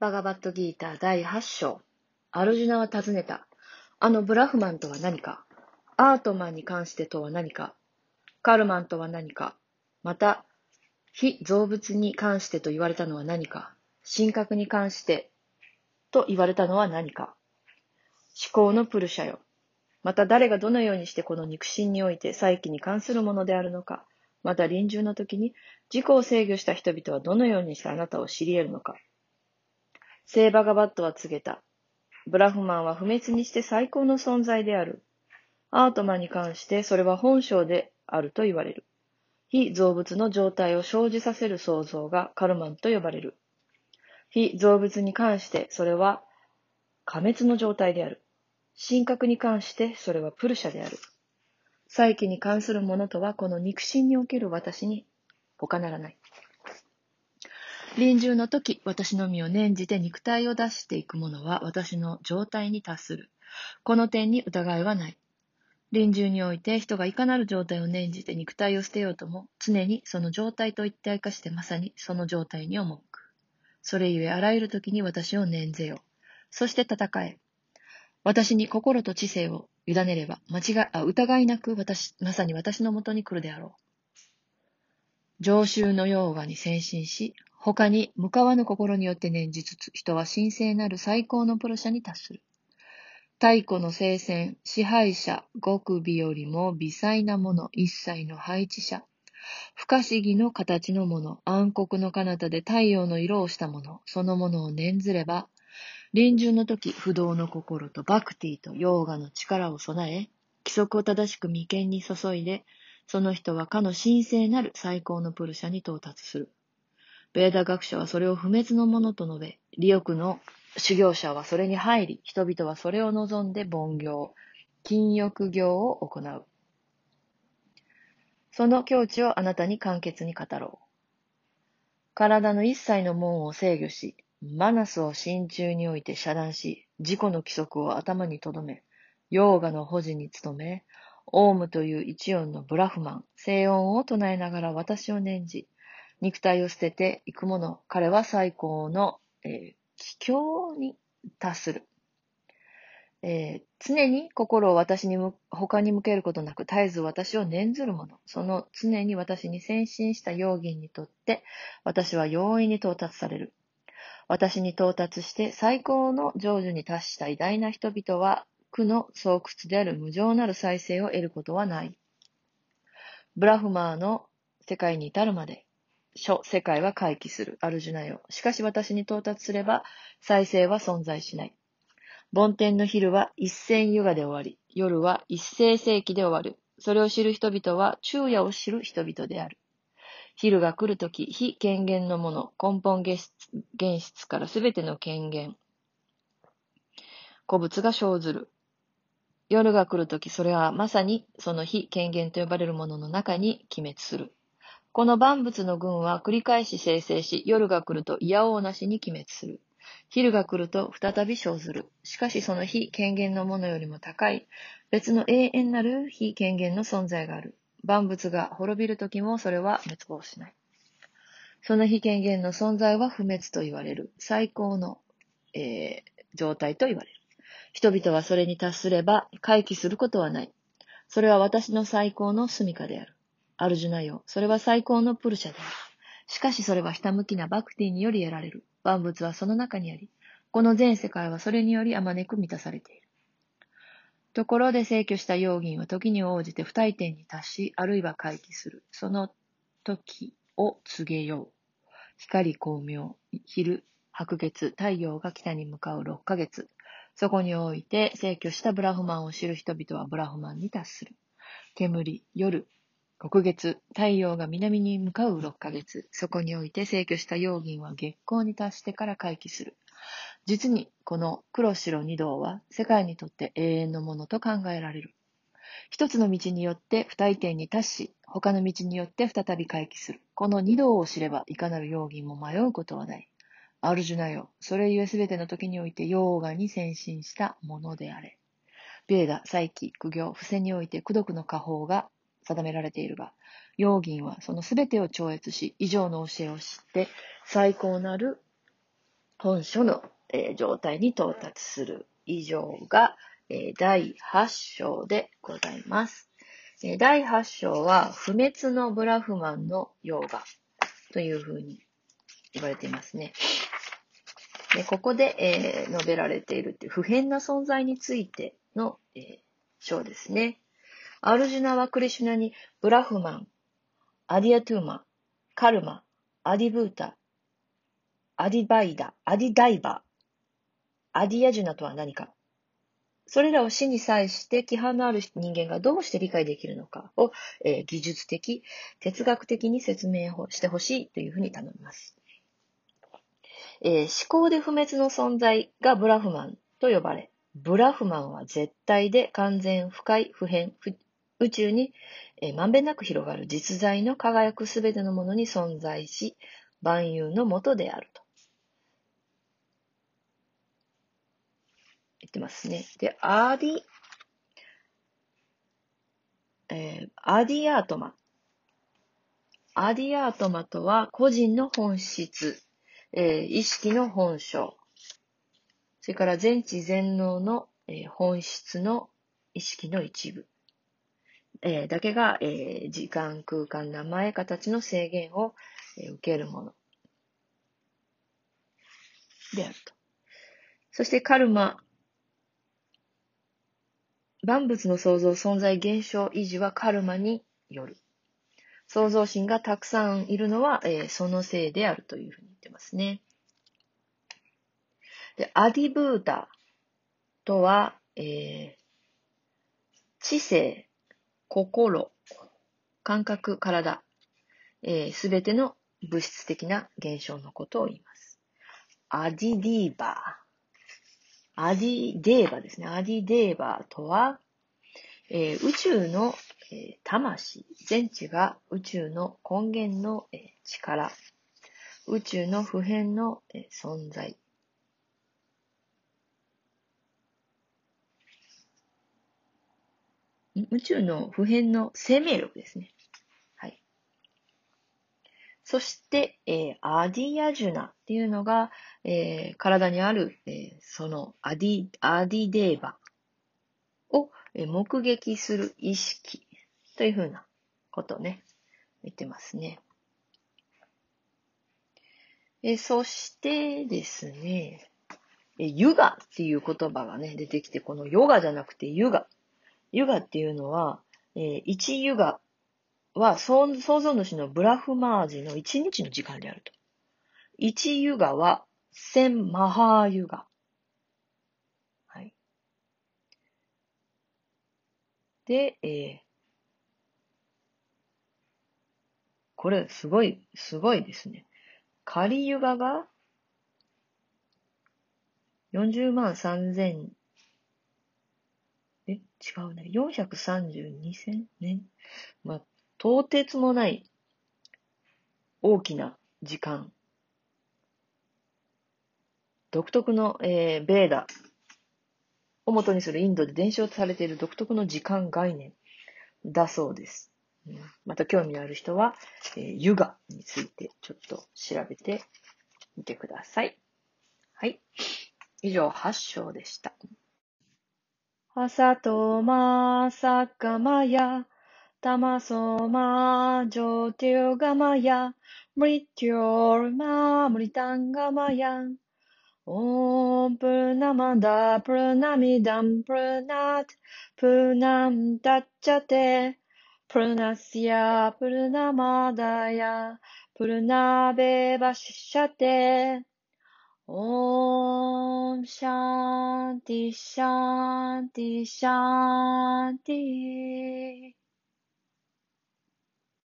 バガバットギーター第8章。アルジュナは尋ねた。あのブラフマンとは何か？アートマンに関してとは何か？カルマンとは何か？また、非造物に関してと言われたのは何か？神格に関してと言われたのは何か？思考のプルシャよ。また誰がどのようにしてこの肉親において再起に関するものであるのか？また臨終の時に自己を制御した人々はどのようにしてあなたを知り得るのか？聖バガバットは告げた。ブラフマンは不滅にして最高の存在である。アートマンに関してそれは本性であると言われる。非造物の状態を生じさせる創造がカルマンと呼ばれる。非造物に関してそれは過滅の状態である。神格に関してそれはプルシャである。再起に関するものとはこの肉親における私に他ならない。臨終の時、私の身を念じて肉体を出していくものは私の状態に達する。この点に疑いはない。臨終において人がいかなる状態を念じて肉体を捨てようとも、常にその状態と一体化してまさにその状態に赴く。それゆえあらゆる時に私を念ぜよ。そして戦え。私に心と知性を委ねれば、間違い、あ疑いなく私、まさに私のもとに来るであろう。常習のヨーガに先進し、他に向かわぬ心によって念じつつ、人は神聖なる最高のプロ者に達する。太古の聖戦、支配者、極美よりも微細なもの、一切の配置者、不可思議の形のもの、暗黒の彼方で太陽の色をしたもの、そのものを念ずれば、臨終の時、不動の心とバクティとヨーガの力を備え、規則を正しく眉間に注いで、その人はかの神聖なる最高のプルシャに到達する。ベーダ学者はそれを不滅のものと述べ、利欲の修行者はそれに入り、人々はそれを望んで凡行、禁欲行を行う。その境地をあなたに簡潔に語ろう。体の一切の門を制御し、マナスを心中において遮断し、自己の規則を頭に留め、ヨーガの保持に努め、オウムという一音のブラフマン、静音を唱えながら私を念じ、肉体を捨てていく者、彼は最高の、えー、帰郷に達する。えー、常に心を私に他に向けることなく絶えず私を念ずる者、その常に私に先進した要義にとって、私は容易に到達される。私に到達して最高の成就に達した偉大な人々は、苦の巣窟である無常なる再生を得ることはない。ブラフマーの世界に至るまで、諸世界は回帰する。アルジュナよ。しかし私に到達すれば、再生は存在しない。梵天の昼は一戦ユガで終わり、夜は一世世紀で終わる。それを知る人々は昼夜を知る人々である。昼が来るとき、非権限のもの、根本原質原質からすべての権限、古物が生ずる。夜が来るとき、それはまさにその非権限と呼ばれるものの中に鬼滅する。この万物の群は繰り返し生成し、夜が来ると嫌おうなしに鬼滅する。昼が来ると再び生ずる。しかしその非権限のものよりも高い、別の永遠なる非権限の存在がある。万物が滅びるときもそれは滅亡しない。その非権限の存在は不滅と言われる。最高の、えー、状態と言われる。人々はそれに達すれば回帰することはない。それは私の最高の住処である。アルジュナよ。それは最高のプルシャである。しかしそれはひたむきなバクティにより得られる。万物はその中にあり、この全世界はそれによりあまねく満たされている。ところで逝去した要銀は時に応じて不退点に達し、あるいは回帰する。その時を告げよう。光光明、昼、白月、太陽が北に向かう6ヶ月。そこにおいて逝去したブラフマンを知る人々はブラフマンに達する。煙、夜、黒月、太陽が南に向かう6ヶ月。そこにおいて逝去した要銀は月光に達してから回帰する。実にこの黒白二道は世界にとって永遠のものと考えられる。一つの道によって不退点に達し、他の道によって再び回帰する。この二道を知れば、いかなる容疑も迷うことはない。アルジュナよ。それゆえすべての時において、ヨーガに先進したものであれ。ベーダ、再起、苦行、伏せにおいて、苦毒の下方が定められているが、ヨーギンはそのすべてを超越し、以上の教えを知って、最高なる本書の、えー、状態に到達する以上が、えー、第8章でございます。えー、第8章は、不滅のブラフマンのヨーガというふうに言われていますね。でここで、えー、述べられているっていう普遍な存在についての、えー、章ですね。アルジュナはクリシュナにブラフマン、アディアトゥーマ、カルマ、アディブータ、アディバイダ、アディダイバ、アディアジュナとは何か。それらを死に際して規範のある人間がどうして理解できるのかを、えー、技術的、哲学的に説明をしてほしいというふうに頼みます。えー、思考で不滅の存在がブラフマンと呼ばれ、ブラフマンは絶対で完全不快不変宇宙に、えー、まんべんなく広がる実在の輝くすべてのものに存在し、万有のもとであると。言ってますね。で、アーディ、えー、アーディアートマ。アーディアートマとは個人の本質、えー、意識の本性、それから全知全能の、えー、本質の意識の一部、えー、だけが、え、時間、空間、名前、形の制限を、え、受けるものであると。そしてカルマ、万物の創造、存在、現象、維持はカルマによる。創造心がたくさんいるのは、えー、そのせいであるというふうに言ってますね。で、アディブータとは、えー、知性、心、感覚、体、す、えー、べ、ての物質的な現象のことを言います。アディディーバー。アディデーバーですね。アディデーバーとは、えー、宇宙の、えー、魂、全知が宇宙の根源の、えー、力、宇宙の普遍の、え存在、宇宙の普遍の生命力ですね。はい。そして、えー、アディアジュナっていうのが、えー、体にある、えー、そのアディ、アディデーバを、え目撃する意識。というふうなことをね、言ってますね。えそしてですね、えユガっていう言葉がね、出てきて、このヨガじゃなくてユガ。ユガっていうのは、え、一ユガは創造主のブラフマージの一日の時間であると。一ユガは千マハーユガ。はい。で、えー、これすごい、すごいですね。カリユガが40万3000え、違うね。432千年？まあ、とてつもない大きな時間。独特の、えー、ベーダをもとにするインドで伝承されている独特の時間概念だそうです。また興味のある人は、えー、ユについてちょっと調べてみてください。はい。以上、8章でした。朝とまさかまや、たまそまじょうてよがまや、むりてよまむりたんがまや、ॐ पूर्णमदः पूर्णमिदं पूर्णात् पूर्णमुदच्यते、पूर्णस्य、पूर्णमादाय、पूर्णमेवावशिष्यते。ॐ शान्तिः शान्तिः शान्तिः。